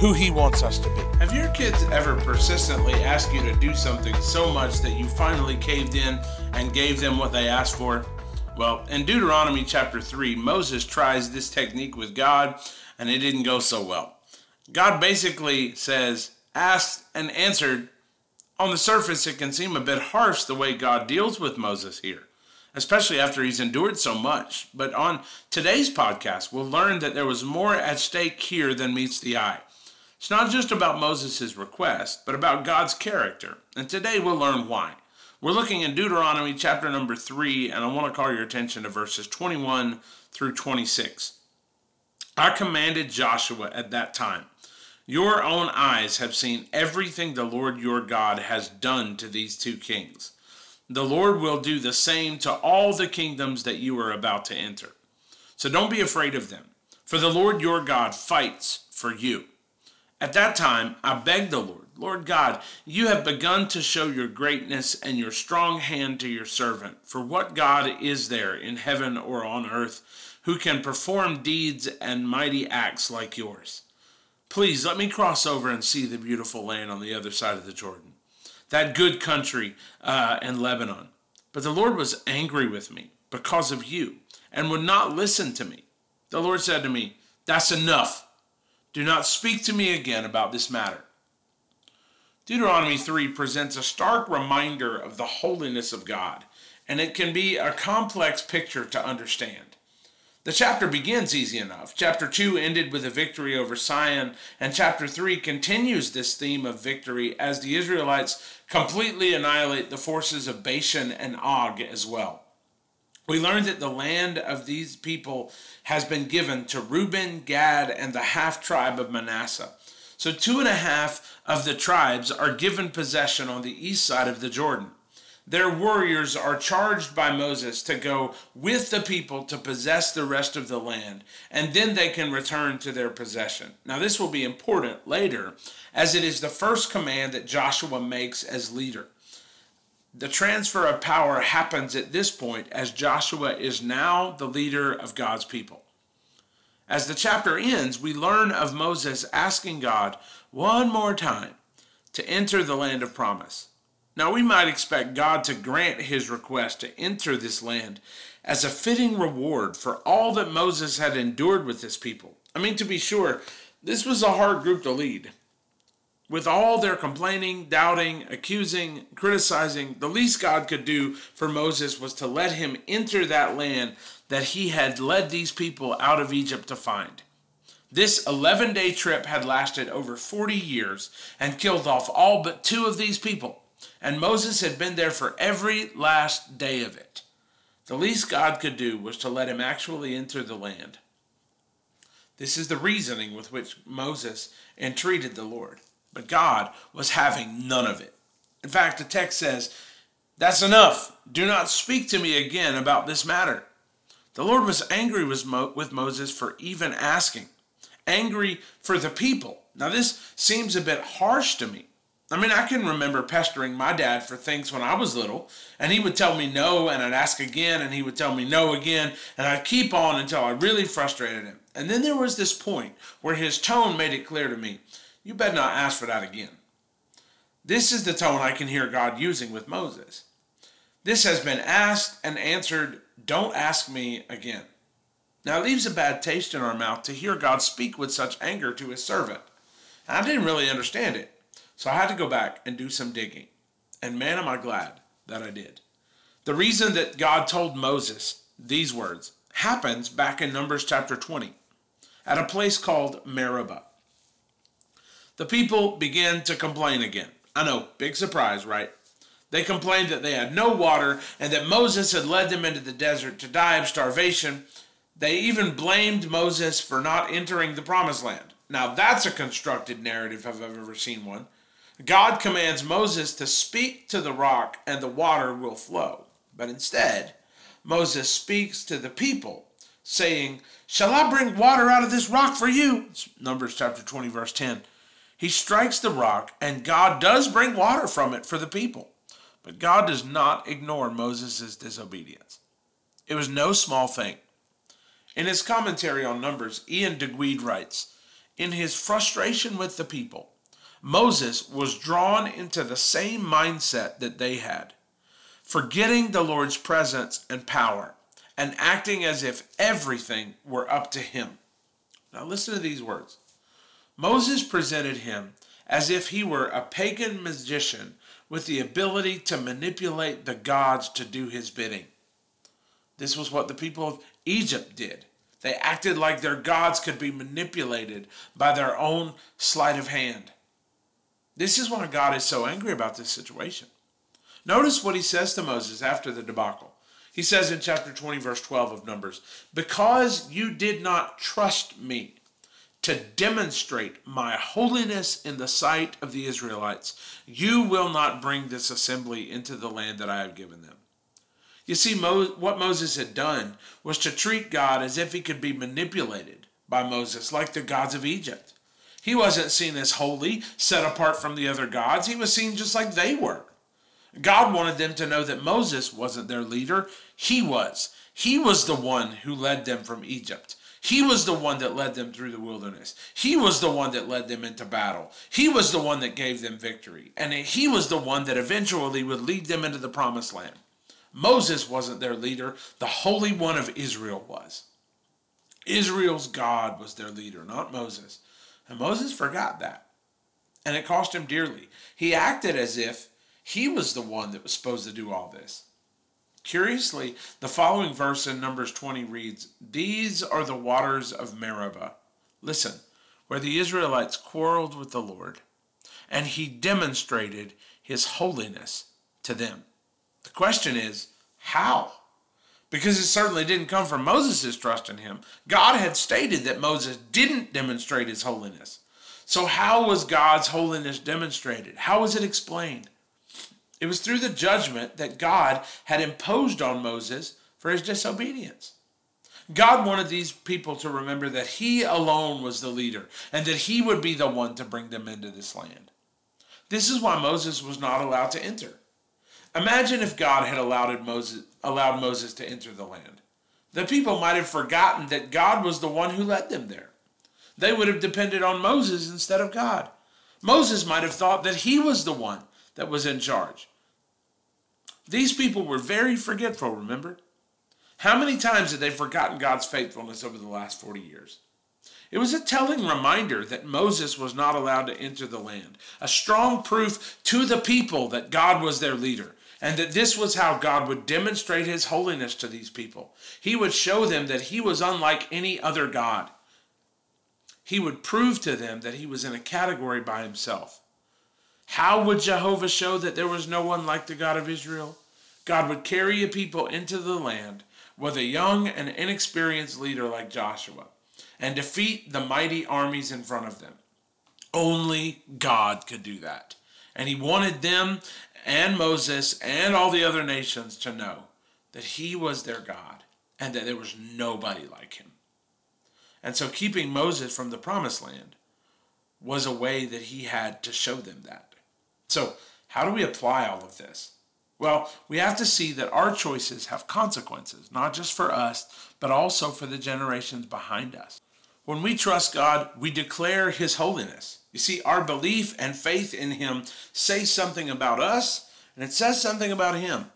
who He wants us to be. Have your kids ever persistently asked you to do something so much that you finally caved in and gave them what they asked for? Well, in Deuteronomy chapter 3, Moses tries this technique with God and it didn't go so well. God basically says, asked and answered. On the surface, it can seem a bit harsh the way God deals with Moses here, especially after he's endured so much. But on today's podcast, we'll learn that there was more at stake here than meets the eye. It's not just about Moses' request, but about God's character. And today we'll learn why. We're looking in Deuteronomy chapter number 3, and I want to call your attention to verses 21 through 26. I commanded Joshua at that time, Your own eyes have seen everything the Lord your God has done to these two kings. The Lord will do the same to all the kingdoms that you are about to enter. So don't be afraid of them, for the Lord your God fights for you. At that time, I begged the Lord, Lord God, you have begun to show your greatness and your strong hand to your servant. For what God is there in heaven or on earth who can perform deeds and mighty acts like yours? Please let me cross over and see the beautiful land on the other side of the Jordan, that good country uh, in Lebanon. But the Lord was angry with me because of you and would not listen to me. The Lord said to me, That's enough. Do not speak to me again about this matter. Deuteronomy 3 presents a stark reminder of the holiness of God, and it can be a complex picture to understand. The chapter begins easy enough. Chapter 2 ended with a victory over Sihon, and chapter 3 continues this theme of victory as the Israelites completely annihilate the forces of Bashan and Og as well. We learned that the land of these people has been given to Reuben, Gad, and the half tribe of Manasseh. So, two and a half of the tribes are given possession on the east side of the Jordan. Their warriors are charged by Moses to go with the people to possess the rest of the land, and then they can return to their possession. Now, this will be important later, as it is the first command that Joshua makes as leader. The transfer of power happens at this point as Joshua is now the leader of God's people. As the chapter ends, we learn of Moses asking God one more time to enter the land of promise. Now, we might expect God to grant his request to enter this land as a fitting reward for all that Moses had endured with his people. I mean, to be sure, this was a hard group to lead. With all their complaining, doubting, accusing, criticizing, the least God could do for Moses was to let him enter that land that he had led these people out of Egypt to find. This 11 day trip had lasted over 40 years and killed off all but two of these people, and Moses had been there for every last day of it. The least God could do was to let him actually enter the land. This is the reasoning with which Moses entreated the Lord. But God was having none of it. In fact, the text says, That's enough. Do not speak to me again about this matter. The Lord was angry with Moses for even asking, angry for the people. Now, this seems a bit harsh to me. I mean, I can remember pestering my dad for things when I was little, and he would tell me no, and I'd ask again, and he would tell me no again, and I'd keep on until I really frustrated him. And then there was this point where his tone made it clear to me you better not ask for that again. This is the tone I can hear God using with Moses. This has been asked and answered. Don't ask me again. Now it leaves a bad taste in our mouth to hear God speak with such anger to his servant. I didn't really understand it, so I had to go back and do some digging. And man, am I glad that I did. The reason that God told Moses these words happens back in Numbers chapter 20 at a place called Meribah the people began to complain again. I know, big surprise, right? They complained that they had no water and that Moses had led them into the desert to die of starvation. They even blamed Moses for not entering the promised land. Now, that's a constructed narrative if I've ever seen one. God commands Moses to speak to the rock and the water will flow. But instead, Moses speaks to the people, saying, Shall I bring water out of this rock for you? It's Numbers chapter 20, verse 10. He strikes the rock, and God does bring water from it for the people. But God does not ignore Moses' disobedience. It was no small thing. In his commentary on Numbers, Iain Duguid writes In his frustration with the people, Moses was drawn into the same mindset that they had, forgetting the Lord's presence and power and acting as if everything were up to him. Now, listen to these words Moses presented him as if he were a pagan magician with the ability to manipulate the gods to do his bidding. This was what the people of Egypt did. They acted like their gods could be manipulated by their own sleight of hand. This is why God is so angry about this situation. Notice what he says to Moses after the debacle. He says in chapter 20, verse 12 of Numbers, Because you did not trust me to demonstrate my holiness in the sight of the Israelites, you will not bring this assembly into the land that I have given them. You see, Mo- what Moses had done was to treat God as if he could be manipulated by Moses, like the gods of Egypt. He wasn't seen as holy, set apart from the other gods. He was seen just like they were. God wanted them to know that Moses wasn't their leader, he was. He was the one who led them from Egypt. He was the one that led them through the wilderness. He was the one that led them into battle. He was the one that gave them victory. And he was the one that eventually would lead them into the promised land. Moses wasn't their leader, the Holy One of Israel was. Israel's God was their leader, not Moses. And Moses forgot that. And it cost him dearly. He acted as if he was the one that was supposed to do all this. Curiously, the following verse in Numbers 20 reads These are the waters of Meribah. Listen, where the Israelites quarreled with the Lord, and he demonstrated his holiness to them. The question is, how? Because it certainly didn't come from Moses' trust in him. God had stated that Moses didn't demonstrate his holiness. So, how was God's holiness demonstrated? How was it explained? It was through the judgment that God had imposed on Moses for his disobedience. God wanted these people to remember that he alone was the leader and that he would be the one to bring them into this land. This is why Moses was not allowed to enter. Imagine if God had allowed Moses, allowed Moses to enter the land. The people might have forgotten that God was the one who led them there. They would have depended on Moses instead of God. Moses might have thought that he was the one that was in charge. These people were very forgetful, remember? How many times had they forgotten God's faithfulness over the last 40 years? It was a telling reminder that Moses was not allowed to enter the land, a strong proof to the people that God was their leader, and that this was how God would demonstrate his holiness to these people. He would show them that he was unlike any other God. He would prove to them that he was in a category by himself. How would Jehovah show that there was no one like the God of Israel? God would carry a people into the land with a young and inexperienced leader like Joshua and defeat the mighty armies in front of them. Only God could do that. And he wanted them and Moses and all the other nations to know that he was their God and that there was nobody like him. And so keeping Moses from the promised land was a way that he had to show them that. So, how do we apply all of this? Well, we have to see that our choices have consequences, not just for us, but also for the generations behind us. When we trust God, we declare His holiness. You see, our belief and faith in Him say something about us, and it says something about Him.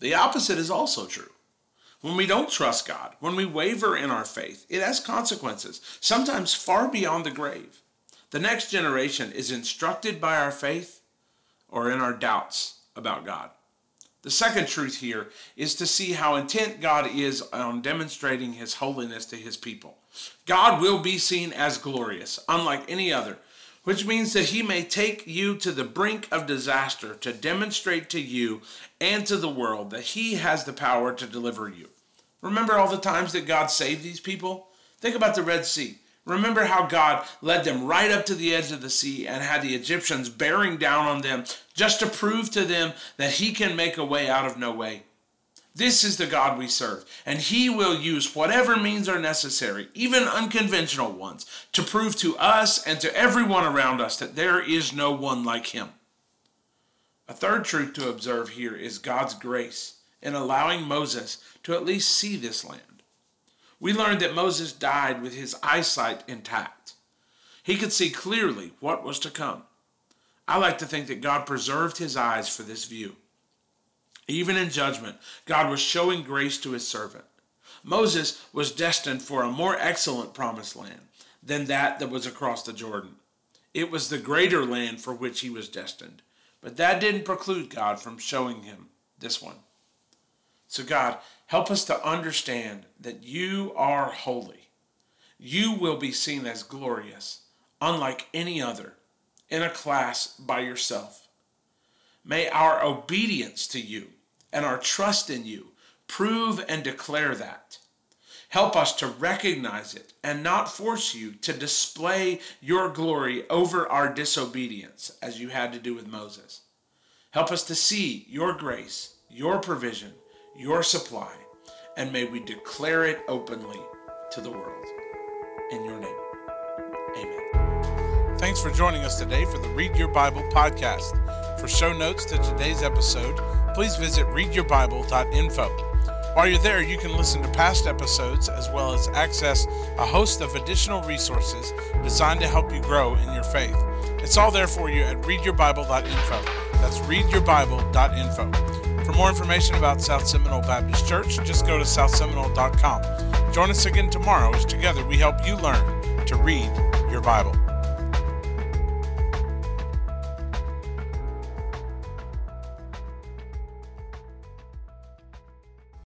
The opposite is also true. When we don't trust God, when we waver in our faith, it has consequences, sometimes far beyond the grave. The next generation is instructed by our faith or in our doubts about God. The second truth here is to see how intent God is on demonstrating his holiness to his people. God will be seen as glorious, unlike any other, which means that he may take you to the brink of disaster to demonstrate to you and to the world that he has the power to deliver you. Remember all the times that God saved these people? Think about the Red Sea. Remember how God led them right up to the edge of the sea and had the Egyptians bearing down on them just to prove to them that He can make a way out of no way. This is the God we serve, and He will use whatever means are necessary, even unconventional ones, to prove to us and to everyone around us that there is no one like Him. A third truth to observe here is God's grace in allowing Moses to at least see this land. We learned that Moses died with his eyesight intact. He could see clearly what was to come. I like to think that God preserved his eyes for this view. Even in judgment, God was showing grace to his servant. Moses was destined for a more excellent promised land than that that was across the Jordan. It was the greater land for which he was destined. But that didn't preclude God from showing him this one. So, God, help us to understand that you are holy. You will be seen as glorious, unlike any other, in a class by yourself. May our obedience to you and our trust in you prove and declare that. Help us to recognize it and not force you to display your glory over our disobedience, as you had to do with Moses. Help us to see your grace, your provision, your supply, and may we declare it openly to the world. In your name, amen. Thanks for joining us today for the Read Your Bible podcast. For show notes to today's episode, please visit readyourbible.info. While you're there, you can listen to past episodes as well as access a host of additional resources designed to help you grow in your faith. It's all there for you at readyourbible.info. That's readyourbible.info. For more information about South Seminole Baptist Church, just go to southseminole.com. Join us again tomorrow as together we help you learn to read your Bible.